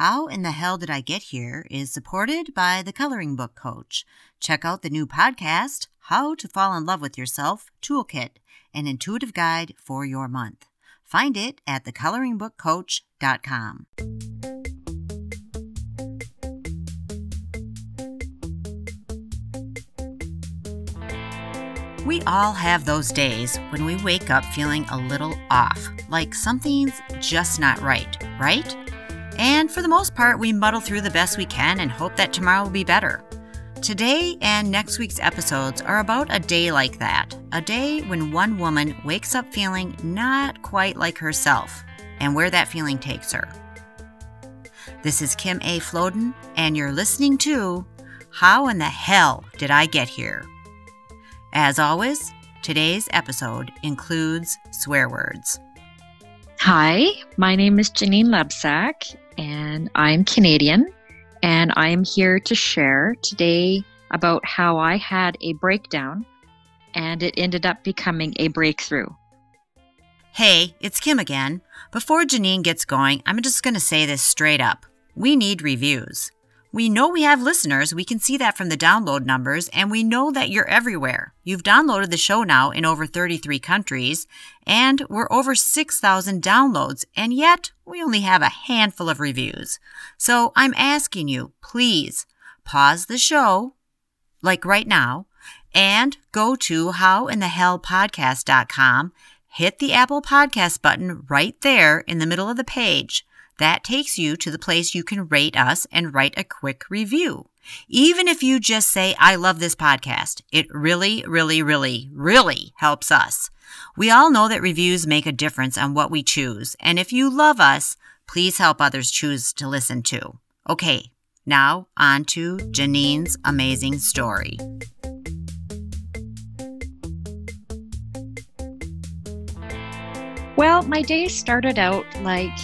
How in the Hell Did I Get Here is supported by the Coloring Book Coach. Check out the new podcast, How to Fall in Love with Yourself Toolkit, an intuitive guide for your month. Find it at thecoloringbookcoach.com. We all have those days when we wake up feeling a little off, like something's just not right, right? And for the most part, we muddle through the best we can and hope that tomorrow will be better. Today and next week's episodes are about a day like that a day when one woman wakes up feeling not quite like herself and where that feeling takes her. This is Kim A. Floden, and you're listening to How in the Hell Did I Get Here? As always, today's episode includes swear words. Hi, my name is Janine Lebsack, and I'm Canadian, and I am here to share today about how I had a breakdown and it ended up becoming a breakthrough. Hey, it's Kim again. Before Janine gets going, I'm just going to say this straight up. We need reviews. We know we have listeners. We can see that from the download numbers, and we know that you're everywhere. You've downloaded the show now in over 33 countries, and we're over 6,000 downloads, and yet we only have a handful of reviews. So I'm asking you, please pause the show, like right now, and go to howinthehellpodcast.com, hit the Apple Podcast button right there in the middle of the page. That takes you to the place you can rate us and write a quick review. Even if you just say, I love this podcast, it really, really, really, really helps us. We all know that reviews make a difference on what we choose. And if you love us, please help others choose to listen to. Okay, now on to Janine's amazing story. Well, my day started out like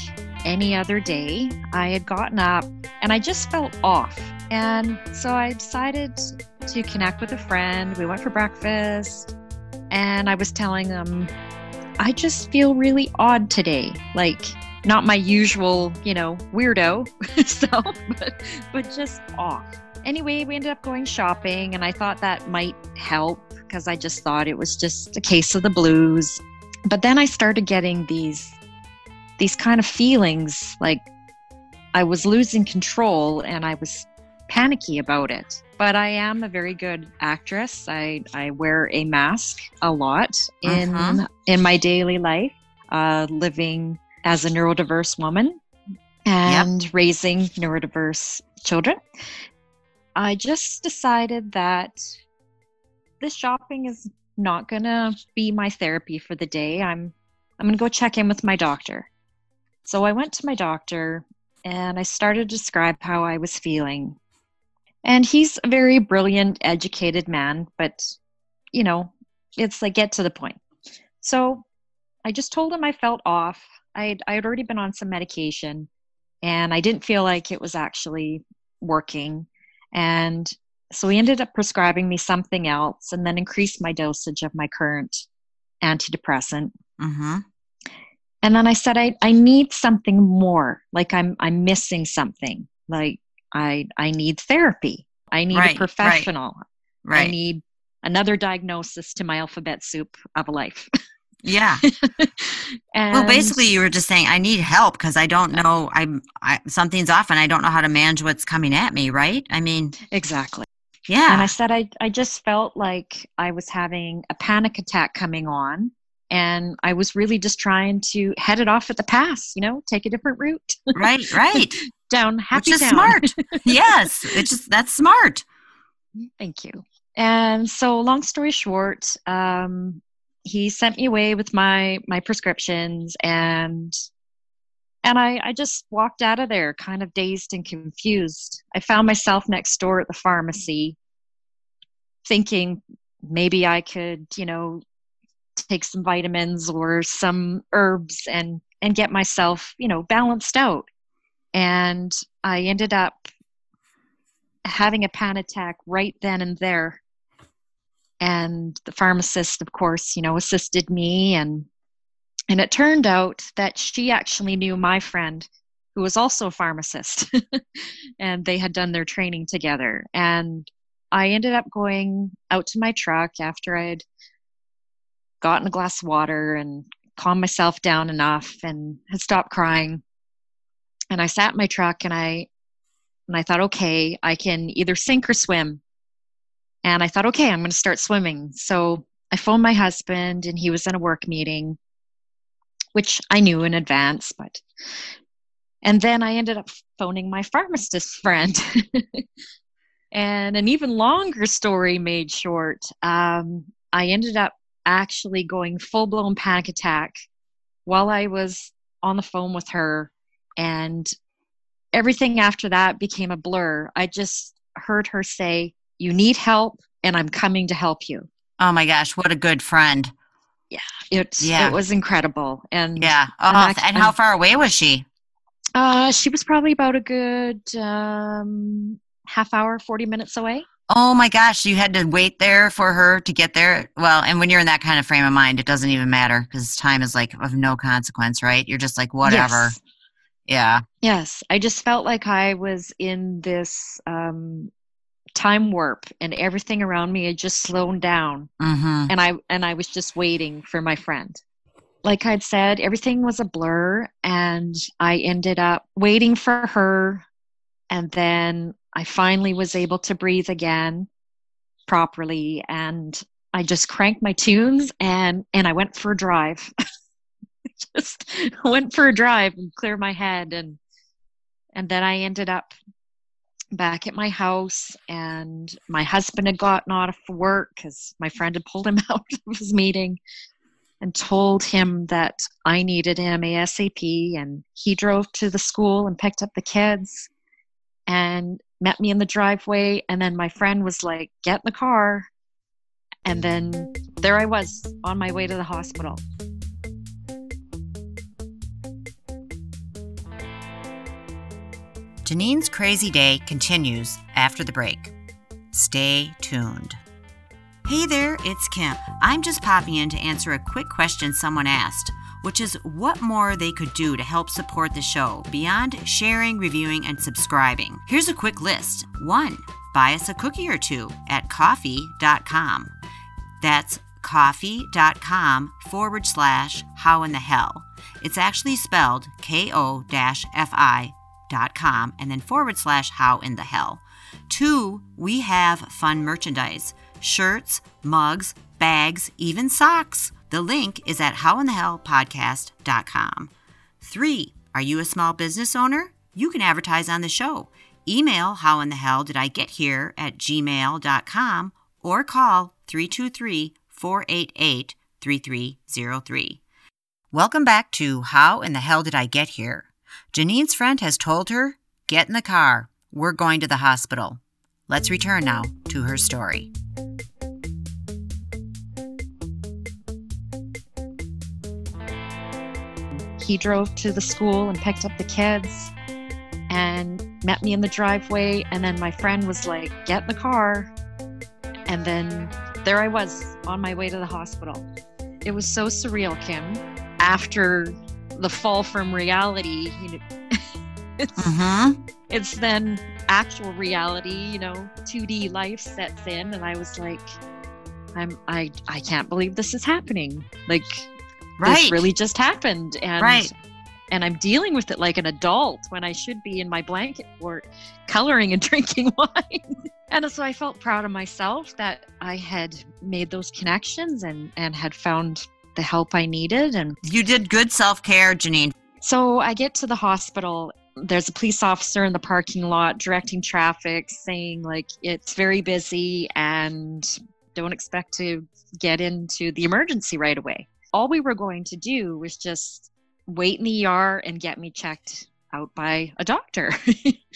any other day. I had gotten up and I just felt off. And so I decided to connect with a friend. We went for breakfast and I was telling them, I just feel really odd today. Like, not my usual, you know, weirdo self, but, but just off. Anyway, we ended up going shopping, and I thought that might help because I just thought it was just a case of the blues. But then I started getting these these kind of feelings like I was losing control and I was panicky about it. But I am a very good actress. I, I wear a mask a lot in uh-huh. in my daily life, uh, living as a neurodiverse woman and yep. raising neurodiverse children. I just decided that this shopping is not gonna be my therapy for the day. I'm I'm gonna go check in with my doctor. So I went to my doctor and I started to describe how I was feeling. And he's a very brilliant, educated man, but you know, it's like get to the point. So I just told him I felt off. I had already been on some medication and I didn't feel like it was actually working. And so he ended up prescribing me something else and then increased my dosage of my current antidepressant. Mm-hmm and then i said i i need something more. Like i'm i'm missing something. Like i i need therapy. I need right, a professional. Right, right. i need another diagnosis to my alphabet soup of a life. Yeah. Well basically you were just saying i need help because i don't know. I'm I, something's off and i don't know how to manage what's coming at me right? I mean exactly. yeah. And i said i i just felt like i was having a panic attack coming on and I was really just trying to head it off at the pass, you know, take a different route. Right, right. down happy Which is down. smart. yes, it's just that's smart. Thank you. And so, long story short, um, he sent me away with my my prescriptions, and and I, I just walked out of there, kind of dazed and confused. I found myself next door at the pharmacy, thinking maybe I could, you know, take some vitamins or some herbs and and get myself you know balanced out. And i ended up having a panic attack right then and there. And the pharmacist of course you know assisted me. And and it turned out that she actually knew my friend who was also a pharmacist, and they had done their training together. And I ended up going out to my truck after I had gotten a glass of water and calmed myself down enough and had stopped crying. And I sat in my truck and I and I thought, okay, I can either sink or swim. And I thought, okay, I'm going to start swimming. So I phoned my husband, and he was in a work meeting, which I knew in advance. But and then I ended up phoning my pharmacist friend. and an even longer story made short. Um, I ended up actually going full blown panic attack while I was on the phone with her, and everything after that became a blur. I just heard her say, You need help, and I'm coming to help you. Oh my gosh, what a good friend. Yeah, it, yeah. it was incredible. And yeah. Oh, actually, and how far away was she? Uh, she was probably about a good um, half hour, 40 minutes away. Oh my gosh, you had to wait there for her to get there. Well, and when you're in that kind of frame of mind, it doesn't even matter because time is like of no consequence, right? You're just like, whatever. Yes. Yeah. Yes. I just felt like I was in this um, time warp and everything around me had just slowed down. Mm-hmm. And I and I was just waiting for my friend. Like I'd said, everything was a blur and I ended up waiting for her and then I finally was able to breathe again properly and I just cranked my tunes and and I went for a drive. just went for a drive and clear my head and and then I ended up back at my house and my husband had gotten off work because my friend had pulled him out of his meeting and told him that I needed him ASAP and he drove to the school and picked up the kids and met me in the driveway and then my friend was like get in the car and then there I was on my way to the hospital Janine's crazy day continues after the break. Stay tuned. Hey there, it's Kim. I'm just popping in to answer a quick question someone asked, which is what more they could do to help support the show beyond sharing, reviewing, and subscribing. Here's a quick list. One, buy us a cookie or two at ko-fi.com. That's ko-fi.com forward slash how in the hell. It's actually spelled K O F I dot com and then forward slash how in the hell. Two, we have fun merchandise shirts, mugs, bags, even socks. The link is at howinthehellpodcast.com. Three, are you a small business owner? You can advertise on the show. Email how in the hell did I get here at gmail.com or call 323 488 3303. Welcome back to How in the Hell Did I Get Here? Janine's friend has told her, Get in the car. We're going to the hospital. Let's return now to her story. He drove to the school and picked up the kids and met me in the driveway. And then my friend was like, Get in the car. And then there I was on my way to the hospital. It was so surreal, Kim. After the fall from reality you know it's mm-hmm. it's then actual reality you know 2d life sets in and i was like i'm i i can't believe this is happening like right. this really just happened and right. and i'm dealing with it like an adult when i should be in my blanket fort coloring and drinking wine and so i felt proud of myself that i had made those connections and and had found the help I needed. And you did good self care, Janine. So I get to the hospital. There's a police officer in the parking lot directing traffic, saying, like, it's very busy and don't expect to get into the emergency right away. All we were going to do was just wait in the ER and get me checked out by a doctor.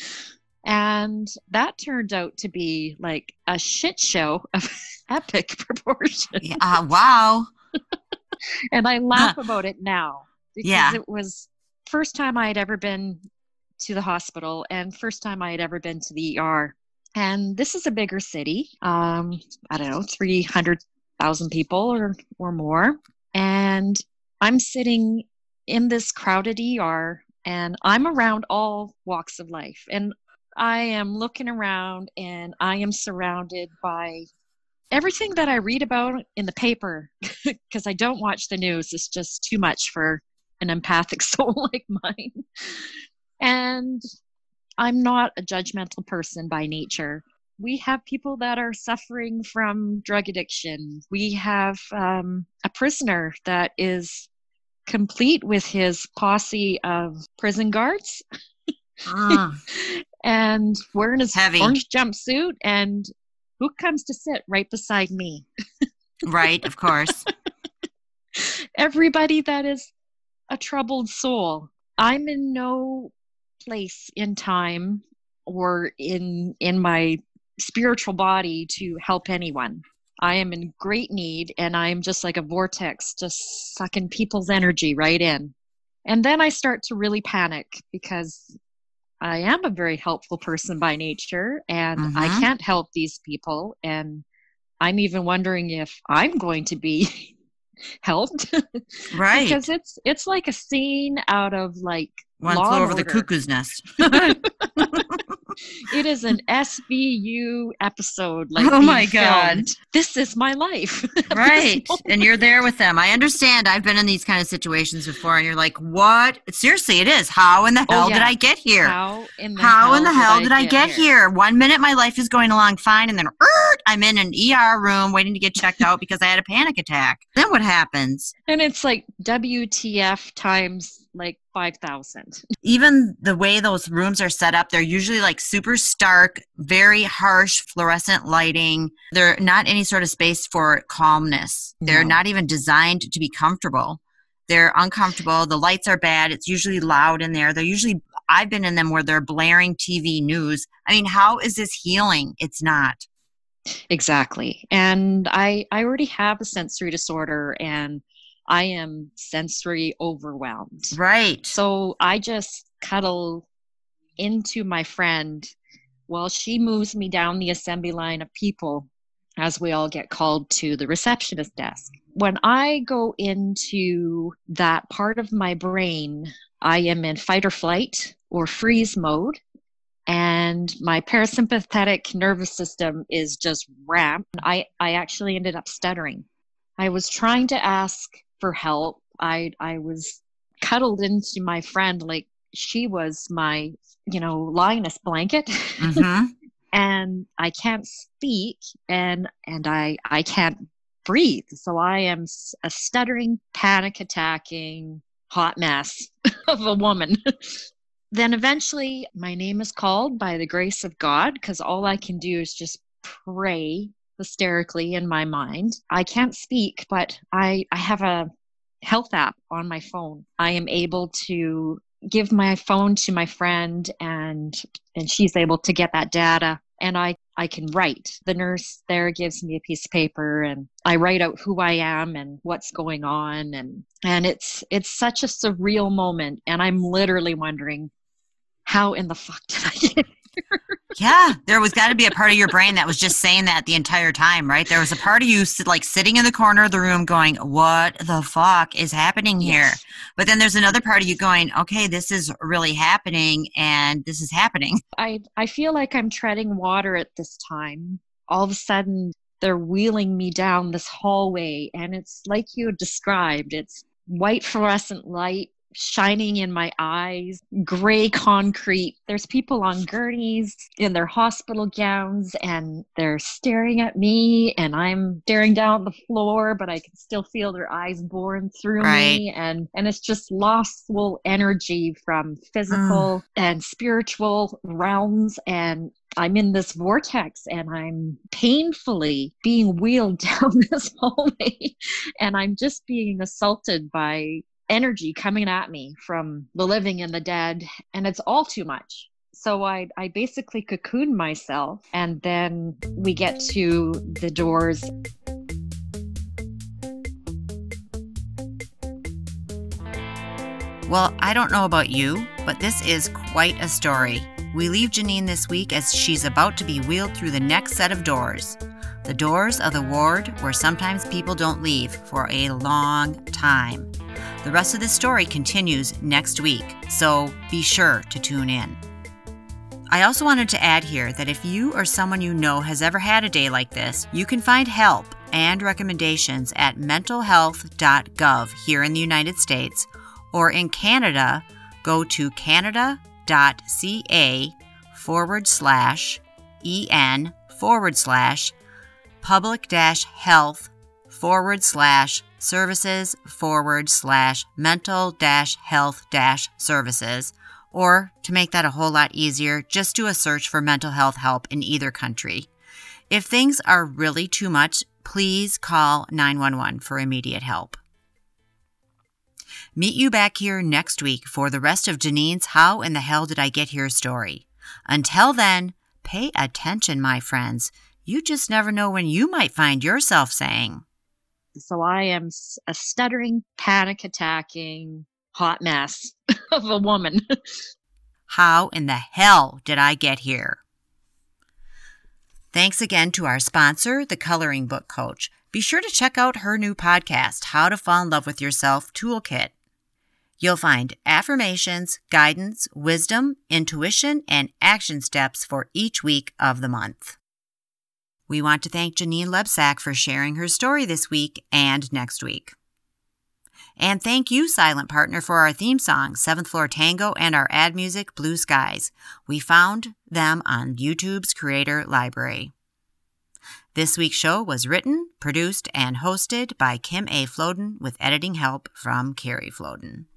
and that turned out to be like a shit show of epic proportions. Yeah, uh, wow. and I laugh about it now because yeah. it was first time I had ever been to the hospital and first time I had ever been to the ER. And this is a bigger city. Um, I don't know, 300,000 people or, or more. And I'm sitting in this crowded ER And I'm around all walks of life. And I am looking around and I am surrounded by everything that I read about in the paper because I don't watch the news. It's just too much for an empathic soul like mine. And I'm not a judgmental person by nature. We have people that are suffering from drug addiction. We have um, a prisoner that is complete with his posse of prison guards. Uh, and wearing his heavy. orange jumpsuit and who comes to sit right beside me? right, of course. Everybody that is a troubled soul. I'm in no place in time or in in my spiritual body to help anyone. I am in great need and I'm just like a vortex just sucking people's energy right in. And then I start to really panic because I am a very helpful person by nature and mm-hmm. I can't help these people. And I'm even wondering if I'm going to be helped. right. because it's it's like a scene out of like one flew over the cuckoo's nest. it is an SVU episode. Like oh my god, this is my life. right, and you're there with them. I understand. I've been in these kind of situations before, and you're like, "What?" Seriously, it is. How in the oh, hell oh, yeah. did I get here? How in the How hell in the hell did, did I, get, here? here? One minute my life is going along fine, and then I'm in an ER room waiting to get checked out because I had a panic attack. Then what happens? And it's like WTF times like 5000 even the way those rooms are set up they're usually like super stark very harsh fluorescent lighting. They're not any sort of space for calmness. They're no. not even designed to be comfortable. They're uncomfortable. The lights are bad. It's usually loud in there. They're usually i've been in them where they're blaring tv news. I mean how is this healing? It's not. Exactly. And i i already have a sensory disorder and I am sensory overwhelmed. Right. So I just cuddle into my friend while she moves me down the assembly line of people as we all get called to the receptionist desk. When I go into that part of my brain, I am in fight or flight or freeze mode. And my parasympathetic nervous system is just ramped. I, I actually ended up stuttering. I was trying to ask for help. I I was cuddled into my friend like she was my you know lioness blanket. Mm-hmm. and I can't speak and and I I can't breathe. So I am a stuttering, panic attacking hot mess of a woman. then eventually my name is called by the grace of God because all I can do is just pray hysterically in my mind. I can't speak, but I, I have a health app on my phone. I am able to give my phone to my friend and and she's able to get that data and I I can write. The nurse there gives me a piece of paper and I write out who I am and what's going on and and it's it's such a surreal moment and I'm literally wondering how in the fuck did I get here? Yeah, there was got to be a part of your brain that was just saying that the entire time, right? There was a part of you like sitting in the corner of the room going, "What the fuck is happening here?" Yes. But then there's another part of you going, "Okay, this is really happening and this is happening." I I feel like I'm treading water at this time. All of a sudden, they're wheeling me down this hallway and it's like you described. It's white fluorescent light shining in my eyes, gray concrete. There's people on gurneys in their hospital gowns and they're staring at me and I'm staring down the floor, but I can still feel their eyes boring through right. me and and it's just lostful energy from physical mm. and spiritual realms and I'm in this vortex and I'm painfully being wheeled down this hallway and I'm just being assaulted by energy coming at me from the living and the dead, and it's all too much. So I, I basically cocoon myself, and then we get to the doors. Well, I don't know about you, but this is quite a story. We leave Janine this week as she's about to be wheeled through the next set of doors. The doors of the ward where sometimes people don't leave for a long time. The rest of this story continues next week, so be sure to tune in. I also wanted to add here that if you or someone you know has ever had a day like this, you can find help and recommendations at mentalhealth.gov here in the United States, or in Canada, go to canada.ca forward slash en forward slash public dash health forward slash services forward slash mental dash health dash services. Or to make that a whole lot easier, just do a search for mental health help in either country. If things are really too much, please call 911 for immediate help. Meet you back here next week for the rest of Janine's How in the Hell Did I Get Here story. Until then, pay attention, my friends. You just never know when you might find yourself saying, So I am a stuttering, panic attacking, hot mess of a woman. How in the hell did I get here? Thanks again to our sponsor, the Coloring Book Coach. Be sure to check out her new podcast, How to Fall in Love with Yourself Toolkit. You'll find affirmations, guidance, wisdom, intuition, and action steps for each week of the month. We want to thank Janine Lebsack for sharing her story this week and next week. And thank you, Silent Partner, for our theme song, Seventh Floor Tango, and our ad music, Blue Skies. We found them on YouTube's Creator Library. This week's show was written, produced, and hosted by Kim A. Floden with editing help from Carrie Floden.